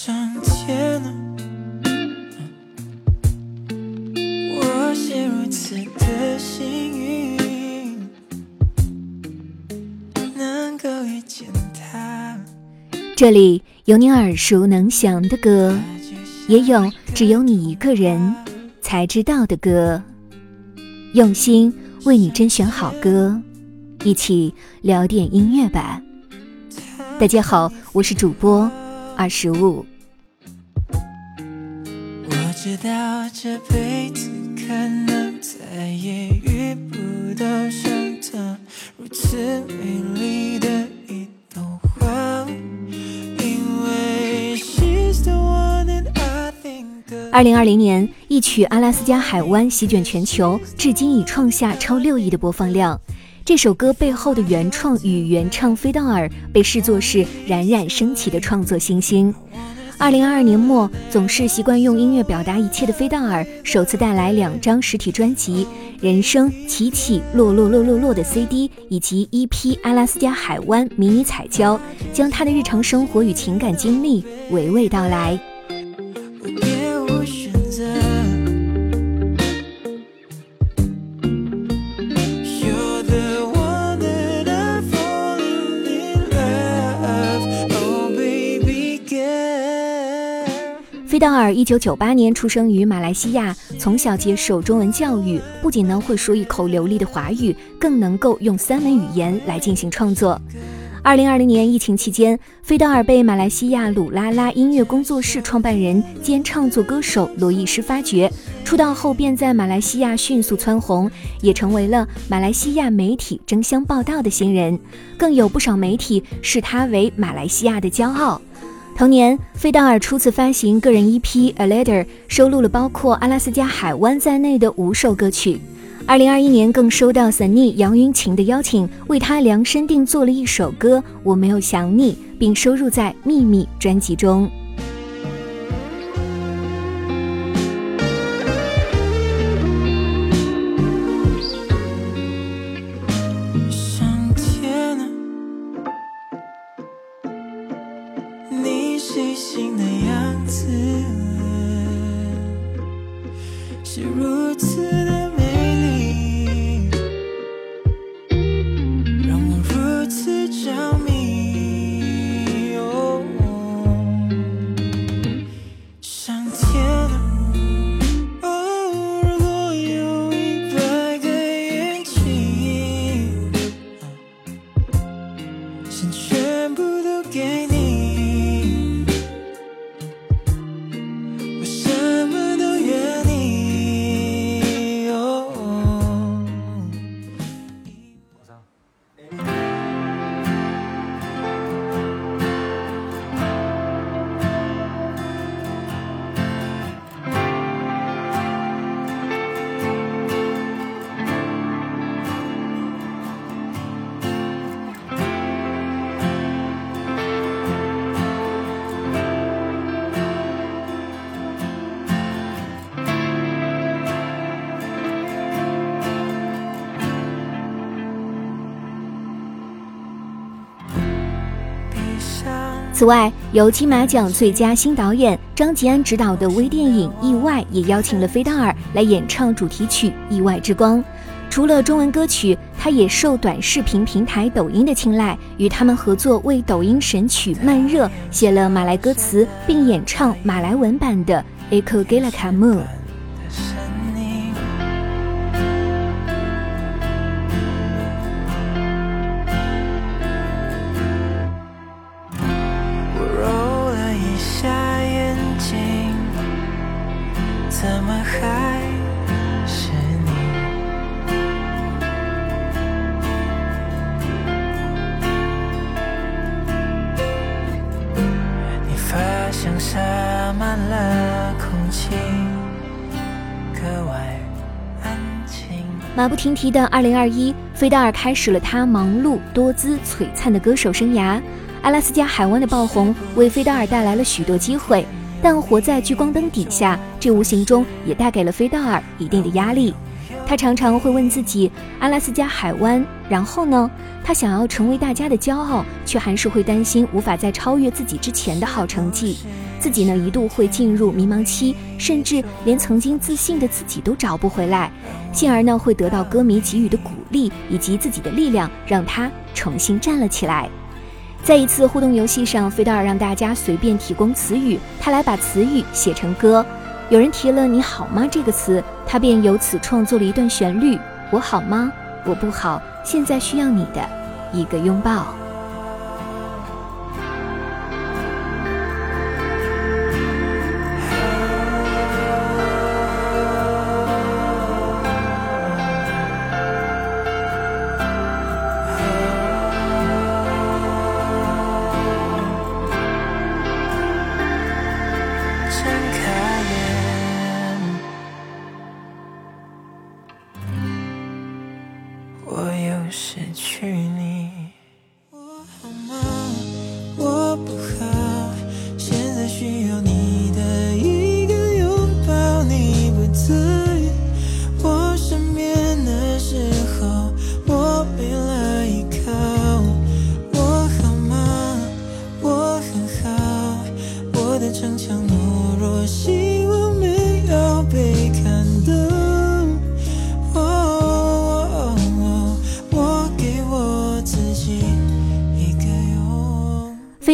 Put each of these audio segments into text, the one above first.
上天啊，我是如此的幸运，能够遇见他。这里有你耳熟能详的歌，也有只有你一个人才知道的歌。用心为你甄选好歌，一起聊点音乐吧。大家好，我是主播二十五。我知道这辈子可能再也遇不到像她如此美丽的一朵花，因为 she's the one that I think of。二零二零年，一曲《阿拉斯加海湾》席卷全球，至今已创下超六亿的播放量。这首歌背后的原创与原唱菲道尔被视作是冉冉升起的创作新星。二零二二年末，总是习惯用音乐表达一切的菲道尔首次带来两张实体专辑《人生起起落落落落落》的 CD，以及 EP《阿拉斯加海湾》迷你彩胶，将他的日常生活与情感经历娓娓道来。菲道尔一九九八年出生于马来西亚，从小接受中文教育，不仅能会说一口流利的华语，更能够用三门语言来进行创作。二零二零年疫情期间，菲道尔被马来西亚鲁拉拉音乐工作室创办人兼创作歌手罗艺师发掘，出道后便在马来西亚迅速蹿红，也成为了马来西亚媒体争相报道的新人，更有不少媒体视他为马来西亚的骄傲。同年，费道尔初次发行个人 EP《A Letter》，收录了包括《阿拉斯加海湾》在内的五首歌曲。二零二一年，更收到 Sunny 杨云晴的邀请，为他量身定做了一首歌《我没有想你》，并收入在《秘密》专辑中。此外，由金马奖最佳新导演张吉安执导的微电影《意外》也邀请了菲道尔来演唱主题曲《意外之光》。除了中文歌曲，他也受短视频平台抖音的青睐，与他们合作为抖音神曲《慢热》写了马来歌词，并演唱马来文版的《Ekgelakamu 马不停蹄的2021，菲道尔开始了他忙碌多姿、璀璨的歌手生涯。阿拉斯加海湾的爆红为菲道尔带来了许多机会，但活在聚光灯底下，这无形中也带给了菲道尔一定的压力。他常常会问自己：阿拉斯加海湾，然后呢？他想要成为大家的骄傲，却还是会担心无法在超越自己之前的好成绩。自己呢，一度会进入迷茫期，甚至连曾经自信的自己都找不回来。幸而呢，会得到歌迷给予的鼓励以及自己的力量，让他重新站了起来。在一次互动游戏上，菲德尔让大家随便提供词语，他来把词语写成歌。有人提了“你好吗”这个词，他便由此创作了一段旋律：“我好吗？我不好，现在需要你的一个拥抱。”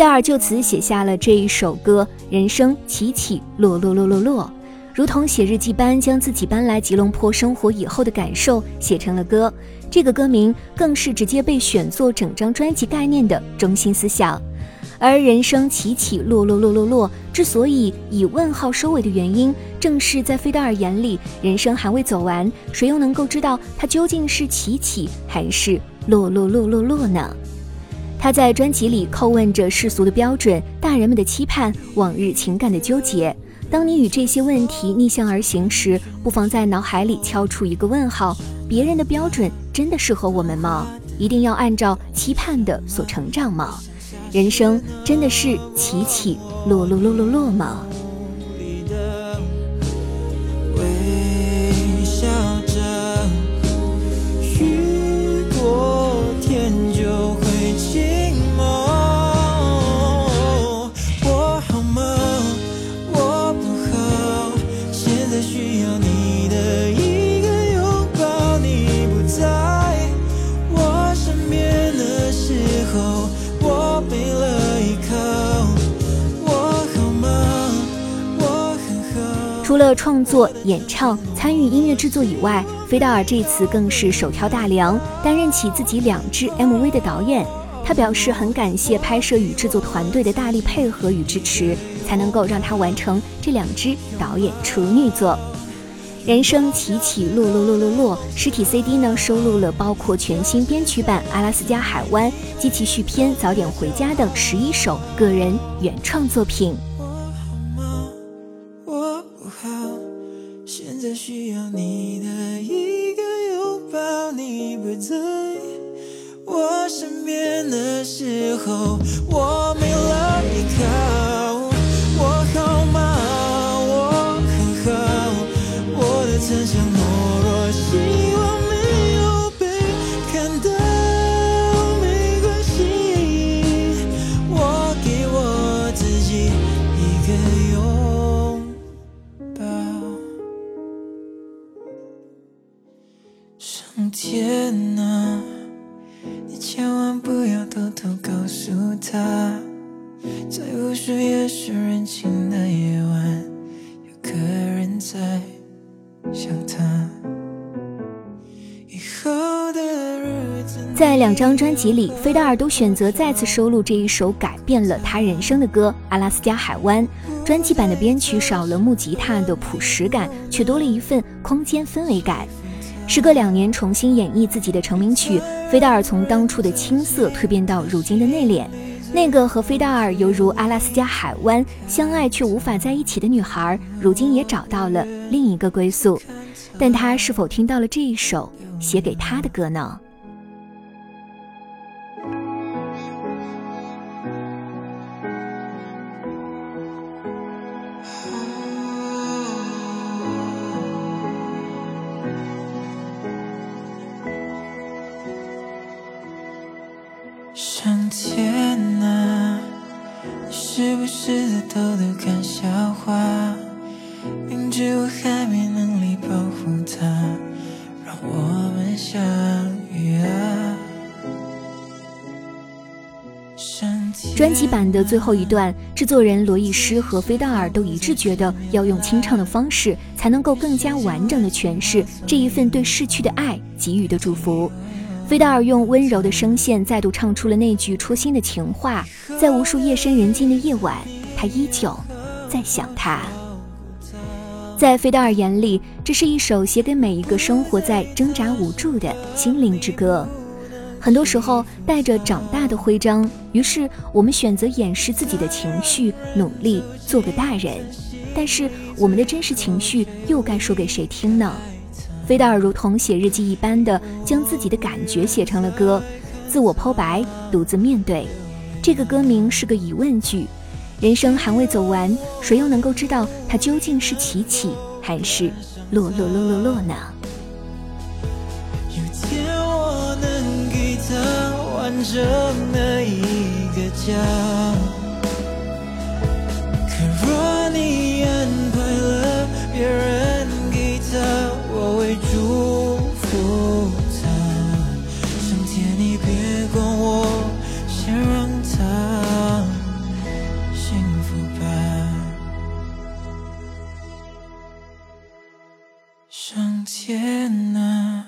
菲尔就此写下了这一首歌，人生起起落落落落落，如同写日记般，将自己搬来吉隆坡生活以后的感受写成了歌。这个歌名更是直接被选作整张专辑概念的中心思想。而人生起起落落落落落之所以以问号收尾的原因，正是在菲德尔眼里，人生还未走完，谁又能够知道它究竟是起起还是落落落落落呢？他在专辑里叩问着世俗的标准、大人们的期盼、往日情感的纠结。当你与这些问题逆向而行时，不妨在脑海里敲出一个问号：别人的标准真的适合我们吗？一定要按照期盼的所成长吗？人生真的是起起落落落落落吗？了创作、演唱、参与音乐制作以外，菲德尔这次更是手挑大梁，担任起自己两支 MV 的导演。他表示很感谢拍摄与制作团队的大力配合与支持，才能够让他完成这两支导演处女作。人生起起落落落落落，实体 CD 呢收录了包括全新编曲版《阿拉斯加海湾》及其续篇《早点回家》等十一首个人原创作品。我的在两张专辑里，菲德尔都选择再次收录这一首改变了他人生的歌《阿拉斯加海湾》。专辑版的编曲少了木吉他的朴实感，却多了一份空间氛围感。时隔两年重新演绎自己的成名曲，菲德尔从当初的青涩蜕变到如今的内敛。那个和菲德尔犹如阿拉斯加海湾相爱却无法在一起的女孩，如今也找到了另一个归宿。但她是否听到了这一首写给她的歌呢？时不时的偷偷看笑话，明知我还没能力保护她，让我们相遇啊。专辑版的最后一段，制作人罗艺诗和菲道尔都一致觉得要用清唱的方式，才能够更加完整的诠释这一份对逝去的爱给予的祝福。菲道尔用温柔的声线再度唱出了那句戳心的情话，在无数夜深人静的夜晚，他依旧在想他。在菲道尔眼里，这是一首写给每一个生活在挣扎无助的心灵之歌。很多时候带着长大的徽章，于是我们选择掩饰自己的情绪，努力做个大人。但是我们的真实情绪又该说给谁听呢？菲德尔如同写日记一般的将自己的感觉写成了歌，自我剖白，独自面对。这个歌名是个疑问句，人生还未走完，谁又能够知道它究竟是起起还是落落落落落呢？完整的一个家。可若你安排了别人，会祝福他。上天，你别管我，先让他幸福吧。上天啊！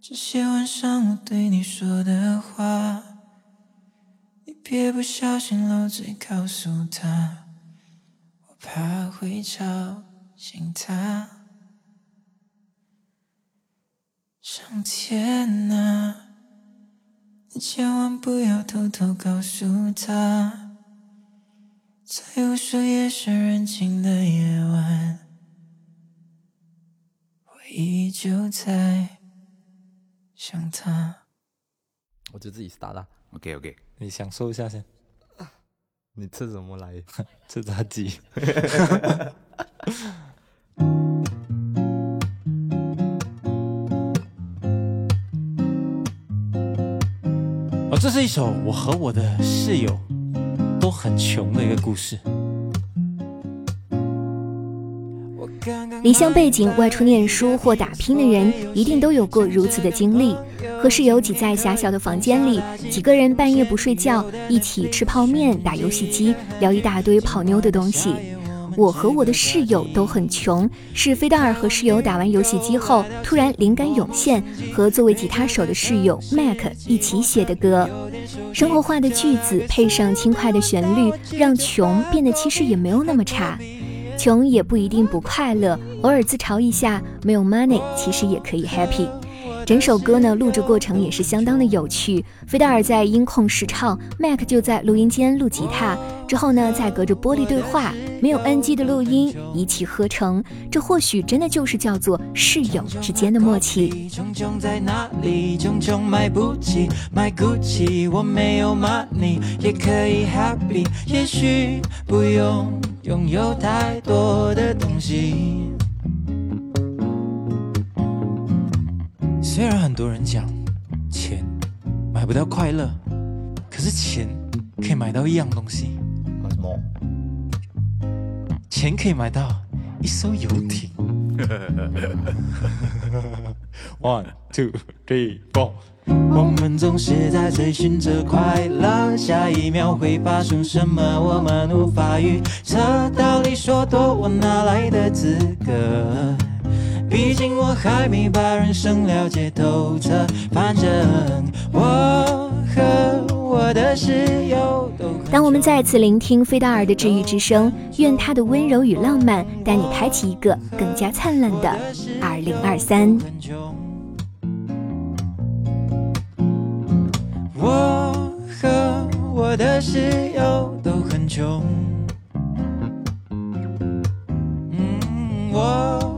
这些晚上我对你说的话，你别不小心漏嘴告诉他，我怕会吵醒他。上天啊，你千万不要偷偷告诉他，在无数夜深人静的夜晚，我依旧在。想他，我就自己打的。OK OK，你享受一下先。你吃什么来？吃炸鸡。哦，这是一首我和我的室友都很穷的一个故事。离乡背井、外出念书或打拼的人，一定都有过如此的经历。和室友挤在狭小的房间里，几个人半夜不睡觉，一起吃泡面、打游戏机，聊一大堆泡妞的东西。我和我的室友都很穷，是菲达尔和室友打完游戏机后，突然灵感涌现，和作为吉他手的室友 Mac 一起写的歌。生活化的句子配上轻快的旋律，让穷变得其实也没有那么差。穷也不一定不快乐，偶尔自嘲一下没有 money，其实也可以 happy。整首歌呢，录制过程也是相当的有趣。菲达尔在音控试唱，Mac 就在录音间录吉他，之后呢，再隔着玻璃对话，没有 NG 的录音，一气呵成。这或许真的就是叫做室友之间的默契。穷穷在哪里？穷穷买不起，买不起。我没有 money，也可以 happy。也许不用拥有太多的东西。虽然很多人讲钱买不到快乐，可是钱可以买到一样东西。什么？钱可以买到一艘游艇。One, two, three, four。我们总是在追寻着快乐，下一秒会发生什么，我们无法预测。道理说多，我哪来的资格？毕竟我还没把人生了解透彻，反正我和我的室友都。当我们再次聆听费达尔的治愈之声，愿他的温柔与浪漫带你开启一个更加灿烂的二零二三。我和我的室友都很穷。嗯，我。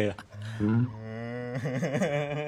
可以了。